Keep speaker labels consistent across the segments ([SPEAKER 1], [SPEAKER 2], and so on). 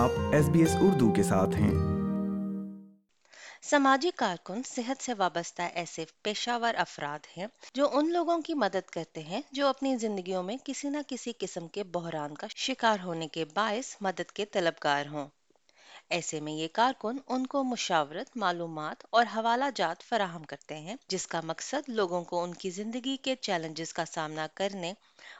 [SPEAKER 1] آپ S B S Urdu کے ساتھ ہیں۔
[SPEAKER 2] سماجی کارکن صحت سے وابستہ ایسے پیشہ ور افراد ہیں جو ان لوگوں کی مدد کرتے ہیں جو اپنی زندگیوں میں کسی نہ کسی قسم کے بحران کا شکار ہونے کے باعث مدد کے طلبگار ہوں۔ ایسے میں یہ کارکن ان کو مشاورت، معلومات اور حوالہ جات فراہم کرتے ہیں، جس کا مقصد لوگوں کو ان کی زندگی کے چیلنجز کا سامنا کرنے،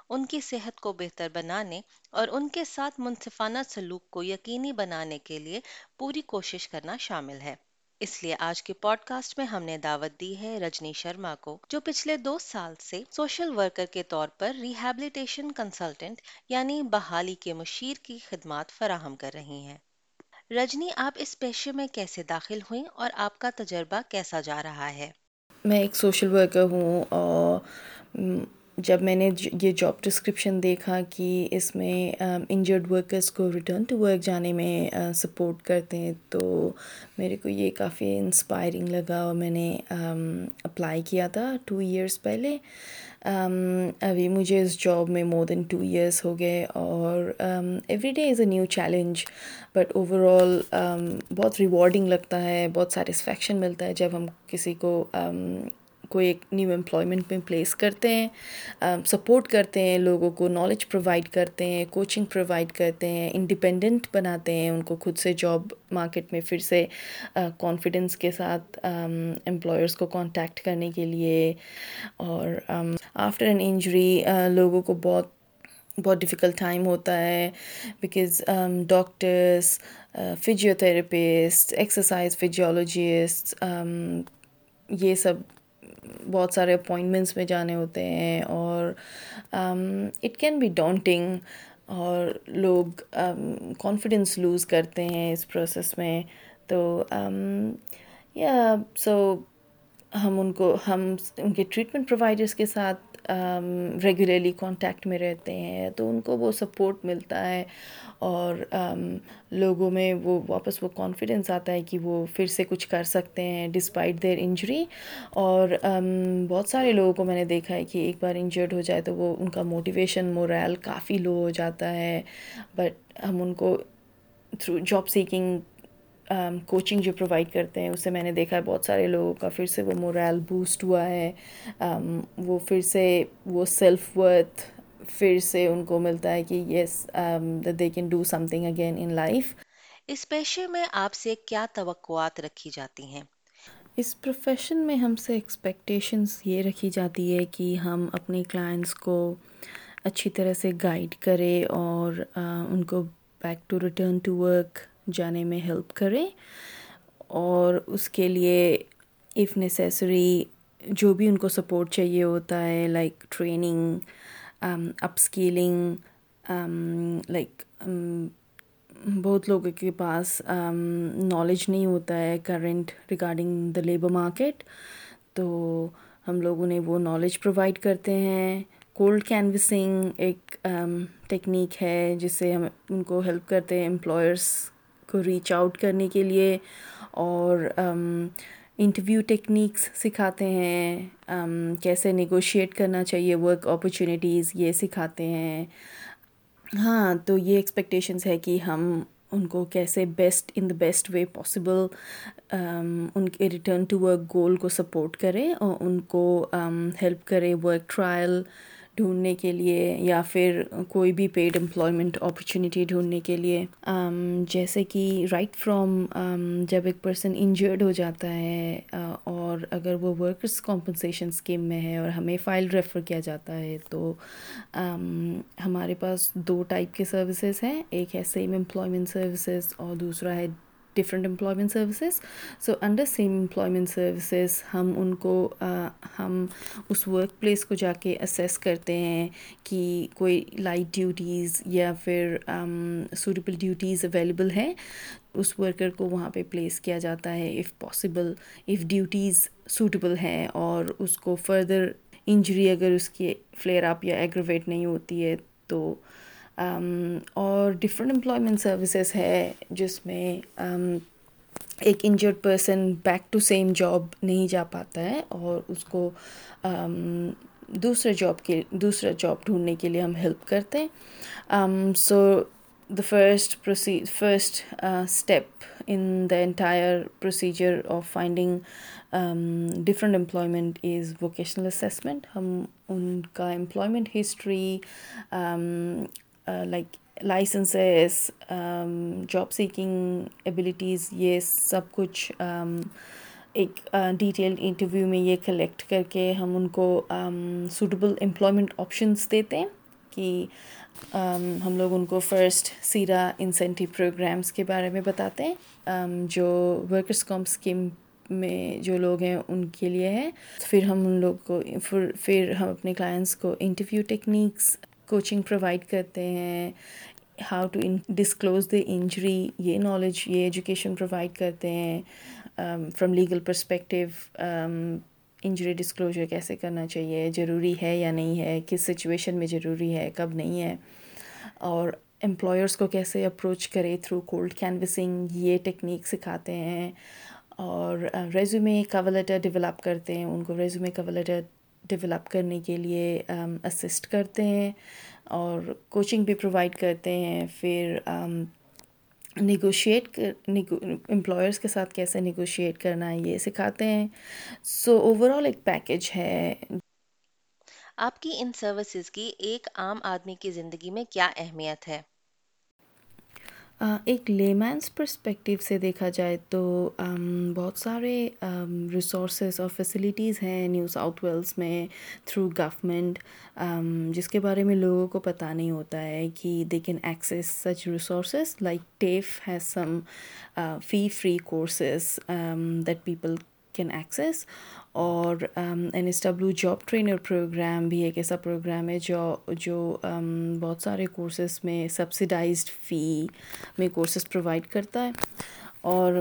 [SPEAKER 2] ان کی صحت کو بہتر بنانے اور ان کے ساتھ منصفانہ سلوک کو یقینی بنانے کے لیے پوری کوشش کرنا شامل ہے۔ اس لیے آج کے پوڈ کاسٹ میں ہم نے دعوت دی ہے رجنی شرما کو، جو پچھلے دو سال سے سوشل ورکر کے طور پر ریہیبلیٹیشن کنسلٹنٹ یعنی بحالی کے مشیر کی خدمات فراہم کر رہی ہیں۔ رجنی، آپ اس پیشے میں کیسے داخل ہوئیں اور آپ کا تجربہ کیسا جا رہا ہے؟
[SPEAKER 3] میں ایک سوشل ورکر ہوں اور جب میں نے یہ جاب ڈسکرپشن دیکھا کہ اس میں انجرڈ ورکرس کو ریٹرن ٹو ورک جانے میں سپورٹ کرتے ہیں، تو میرے کو یہ کافی انسپائرنگ لگا اور میں نے اپلائی کیا تھا ٹو ایئرس پہلے۔ ابھی مجھے اس جاب میں مور دین ٹو ایئرس ہو گئے اور every day is a new challenge but overall بہت ریوارڈنگ لگتا ہے، بہت سیٹسفیکشن ملتا ہے جب ہم کسی کو کوئی ایک نیو امپلائمنٹ میں پلیس کرتے ہیں um, سپورٹ کرتے ہیں، لوگوں کو نالج پرووائڈ کرتے ہیں کوچنگ پرووائڈ کرتے ہیں انڈیپینڈنٹ بناتے ہیں، ان کو خود سے جاب مارکیٹ میں پھر سے uh, کانفیڈنس کے ساتھ um, امپلائرس کو کانٹیکٹ کرنے کے لیے، اور آفٹر این انجری لوگوں کو بہت بہت ڈفیکلٹ ٹائم ہوتا ہے because doctors physiotherapist exercise physiologist یہ سب بہت سارے اپوائنٹمنٹس میں جانے ہوتے ہیں اور اٹ کین بی ڈونٹنگ اور لوگ um, کانفیڈینس لوز کرتے ہیں اس پروسیس میں تو um, یا سو ہم ان کو، ہم ان کے ٹریٹمنٹ پرووائڈرس کے ساتھ ریگولرلی کانٹیکٹ میں رہتے ہیں، تو ان کو وہ سپورٹ ملتا ہے اور لوگوں میں وہ واپس وہ کانفیڈینس آتا ہے کہ وہ پھر سے کچھ کر سکتے ہیں ڈسپائٹ دیر انجری اور بہت سارے لوگوں کو میں نے دیکھا ہے کہ ایک بار انجرڈ ہو جائے تو وہ ان کا موٹیویشن مورائل کافی لو ہو جاتا ہے بٹ ہم ان کو تھرو جاب سیکنگ کوچنگ جو پرووائڈ کرتے ہیں اس سے میں نے دیکھا ہے بہت سارے لوگوں کا۔ پھر سے وہ مورائل بوسٹ ہوا ہے وہ پھر سے وہ سیلف ورتھ پھر سے ان کو ملتا ہے کہ yes they can do something again in life
[SPEAKER 2] اس پیشے میں آپ سے کیا توقعات رکھی جاتی ہیں؟
[SPEAKER 3] اس پروفیشن میں ہم سے ایکسپیکٹیشنس یہ رکھی جاتی ہے کہ ہم اپنے کلائنٹس کو اچھی طرح سے گائڈ کرے اور ان کو back to return to work جانے میں ہیلپ کریں اور اس کے لیے اف نیسیسری جو بھی ان کو سپورٹ چاہیے ہوتا ہے like training upskilling like بہت لوگوں کے پاس um, نالج نہیں ہوتا ہے current regarding the labour market تو ہم لوگوں نے وہ نالج پرووائڈ کرتے ہیں۔ کولڈ کینوسنگ ایک um, ٹیکنیک ہے جس سے ہم ان کو ہیلپ کرتے ہیں امپلائرس کو ریچ آؤٹ کرنے کے لیے اور um, انٹرویو ٹیکنیکس سکھاتے ہیں um, کیسے نیگوشیٹ کرنا چاہیے ورک اپرچونیٹیز یہ سکھاتے ہیں۔ ہاں تو یہ ایکسپیکٹیشنس ہے کہ ہم ان کو کیسے best in the best way possible ان کے ریٹرن ٹو ورک گول کو سپورٹ کریں اور ان کو ہیلپ کرے ورک ٹرائل ڈھونڈنے کے لیے یا پھر کوئی بھی پیڈ امپلائمنٹ اپرچونیٹی ڈھونڈنے کے لیے۔ جیسے کہ رائٹ فرام جب ایک پرسن انجرڈ ہو جاتا ہے اور اگر وہ ورکرس کمپنسیشن اسکیم میں ہے اور ہمیں فائل ریفر کیا جاتا ہے، تو ہمارے پاس دو ٹائپ کے سروسز ہیں۔ ایک ہے سیم امپلائمنٹ سروسز اور دوسرا ہے different employment services so under same employment services ہم ان کو ہم اس ورک پلیس کو جا کے اسیس کرتے ہیں کہ کوئی لائٹ ڈیوٹیز یا پھر سوٹیبل ڈیوٹیز اویلیبل ہیں اس ورکر کو وہاں پہ پلیس کیا جاتا ہے if possible if duties suitable ہیں اور اس کو فردر انجری اگر اس کی فلیئر اپ یا ایگرویٹ نہیں ہوتی ہے تو اور ڈفرینٹ امپلائمنٹ سروسز ہے جس میں ایک injured person back to same job نہیں جا پاتا ہے اور اس کو دوسرے جاب کے دوسرا جاب ڈھونڈنے کے لیے ہم ہیلپ کرتے ہیں۔ سو the first proceed first uh, step in the entire procedure of finding um, different employment is vocational assessment. ہم ان کا employment history um, uh, like licences job seeking abilities یہ سب کچھ ایک ڈیٹیلڈ انٹرویو میں یہ کلیکٹ کر کے ہم ان کو سوٹیبل امپلائمنٹ آپشنس دیتے ہیں کہ ہم لوگ ان کو فرسٹ سیرا انسینٹیو پروگرامس کے بارے میں بتاتے ہیں جو ورکرس کام اسکیم میں جو لوگ ہیں ان کے لیے ہے پھر ہم ان لوگ کو پھر ہم اپنے کلائنٹس کو انٹرویو ٹیکنیکس کوچنگ پرووائڈ کرتے ہیں how to disclose the injury یہ نالج یہ ایجوکیشن پرووائڈ کرتے ہیں from legal perspective injury disclosure کیسے کرنا چاہیے ضروری ہے یا نہیں ہے کس سچویشن میں ضروری ہے کب نہیں ہے اور امپلائرس کو کیسے اپروچ کرے تھرو کولڈ کینوسنگ یہ ٹیکنیک سکھاتے ہیں اور ریزیومے کور لیٹر ڈیولپ کرتے ہیں ان کو ریزیومے کور لیٹر ڈیولپ کرنے کے لیے um, اسسٹ کرتے ہیں اور کوچنگ بھی پرووائڈ کرتے ہیں. پھر um, نیگوشیٹ امپلائرس کے ساتھ کیسے نیگوشیٹ کرنا ہے یہ سکھاتے ہیں. سو اوور آل ایک پیکیج ہے.
[SPEAKER 2] آپ کی ان سروسز کی ایک عام آدمی کی زندگی میں کیا اہمیت ہے؟
[SPEAKER 3] ایک لیمینس پرسپیکٹیو سے دیکھا جائے تو بہت سارے ریسورسز اور فیسلٹیز ہیں نیو ساؤتھ ویلس میں تھرو گورمنٹ جس کے بارے میں لوگوں کو پتہ نہیں ہوتا ہے کہ they can access such resources like TAFE has some fee free courses that people can access اور N S W job trainer program بھی ایک ایسا پروگرام ہے، جو جو بہت سارے کورسز میں سبسیڈائزڈ فی میں کورسز پرووائڈ کرتا ہے۔ اور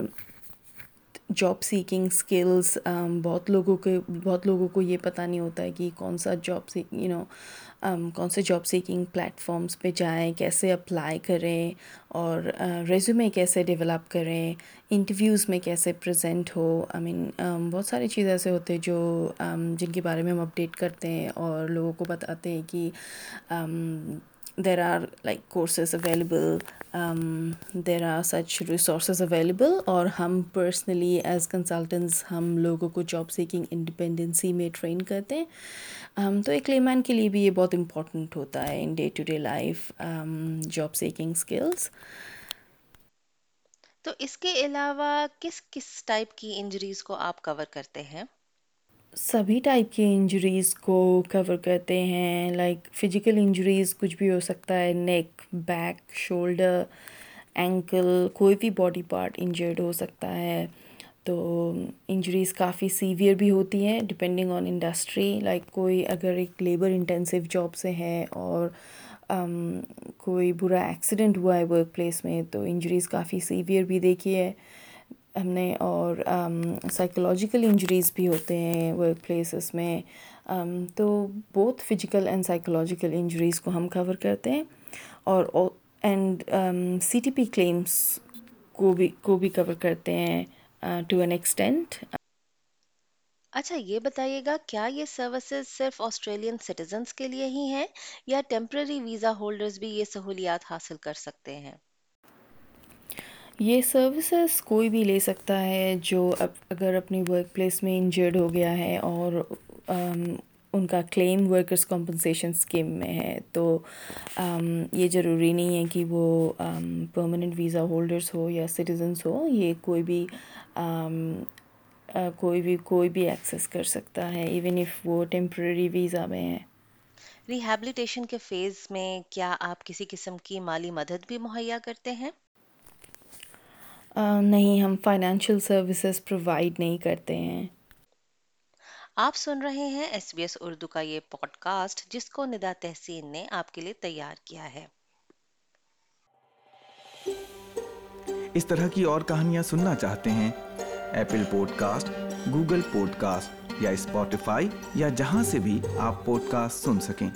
[SPEAKER 3] جاب سیکنگ اسکلس بہت لوگوں کے بہت لوگوں کو یہ پتہ نہیں ہوتا ہے کہ کون سا جاب سیک یو نو کون سے جاب سیکنگ پلیٹفارمس پہ جائیں، کیسے اپلائی کریں اور uh, ریزیومے کیسے ڈیولپ کریں انٹرویوز میں کیسے پریزنٹ ہو۔ آئی مین um, بہت ساری چیز ایسے ہوتے ہیں جو um, جن کے بارے میں ہم اپڈیٹ کرتے ہیں اور لوگوں کو بتاتے ہیں کہ um, there are like courses available there are such resources available اور ہم پرسنلی ایز کنسلٹنٹس ہم لوگوں کو جاب سیکنگ انڈیپینڈنسی میں ٹرین کرتے ہیں تو ایک لیمین کے لیے بھی یہ بہت امپورٹنٹ ہوتا ہے in day to day life job seeking skills
[SPEAKER 2] تو اس کے علاوہ کس کس ٹائپ کی انجریز کو آپ کور کرتے ہیں؟
[SPEAKER 3] سبھی ٹائپ کی انجریز کو کور کرتے ہیں لائک فزیکل انجریز کچھ بھی ہو سکتا ہے نیک بیک شولڈر اینکل کوئی بھی باڈی پارٹ انجرڈ ہو سکتا ہے۔ تو انجریز کافی سیویئر بھی ہوتی ہیں ڈپینڈنگ آن انڈسٹری لائک کوئی اگر ایک لیبر انٹینسو جاب سے ہے اور کوئی برا ایکسیڈنٹ ہوا ہے ورک پلیس میں، تو انجریز کافی سیویئر بھی دیکھی ہے۔ ہم نے اور سائیکولوجیکل انجریز بھی ہوتے ہیں ورک پلیسز میں تو بہت فزیکل اینڈ سائیکولوجیکل انجریز کو ہم کور کرتے ہیں اور and C T P claims کو بھی کو بھی کور کرتے ہیں ٹو این ایکسٹینٹ
[SPEAKER 2] اچھا یہ بتائیے گا، کیا یہ سروسز صرف آسٹریلین سٹیزنس کے لیے ہی ہیں یا ٹیمپرری ویزا ہولڈرز بھی یہ سہولیات حاصل کر سکتے ہیں؟
[SPEAKER 3] یہ سروسز کوئی بھی لے سکتا ہے جو اب اگر اپنی ورک پلیس میں انجرڈ ہو گیا ہے اور ان کا کلیم ورکرس کمپنسیشن اسکیم میں ہے، تو یہ ضروری نہیں ہے کہ وہ پرماننٹ ویزا ہولڈرس ہو یا سٹیزنس ہو، یہ کوئی بھی کوئی بھی کوئی بھی ایکسیس کر سکتا ہے ایون ایف وہ ٹیمپرری ویزا میں ہے۔
[SPEAKER 2] ریہیبلیٹیشن کے فیز میں کیا آپ کسی قسم کی مالی مدد بھی مہیا کرتے ہیں؟
[SPEAKER 3] نہیں ہم فائنینشیل سروسز پرووائڈ نہیں کرتے ہیں۔
[SPEAKER 2] آپ سن رہے ہیں ایس بی ایس اردو کا یہ پوڈ کاسٹ جس کو ندا تحسین نے آپ کے لیے تیار کیا ہے۔
[SPEAKER 1] اس طرح کی اور کہانیاں سننا چاہتے ہیں Apple podcast Google podcast یا اسپوٹیفائی یا جہاں سے بھی آپ پوڈ کاسٹ سن سکیں۔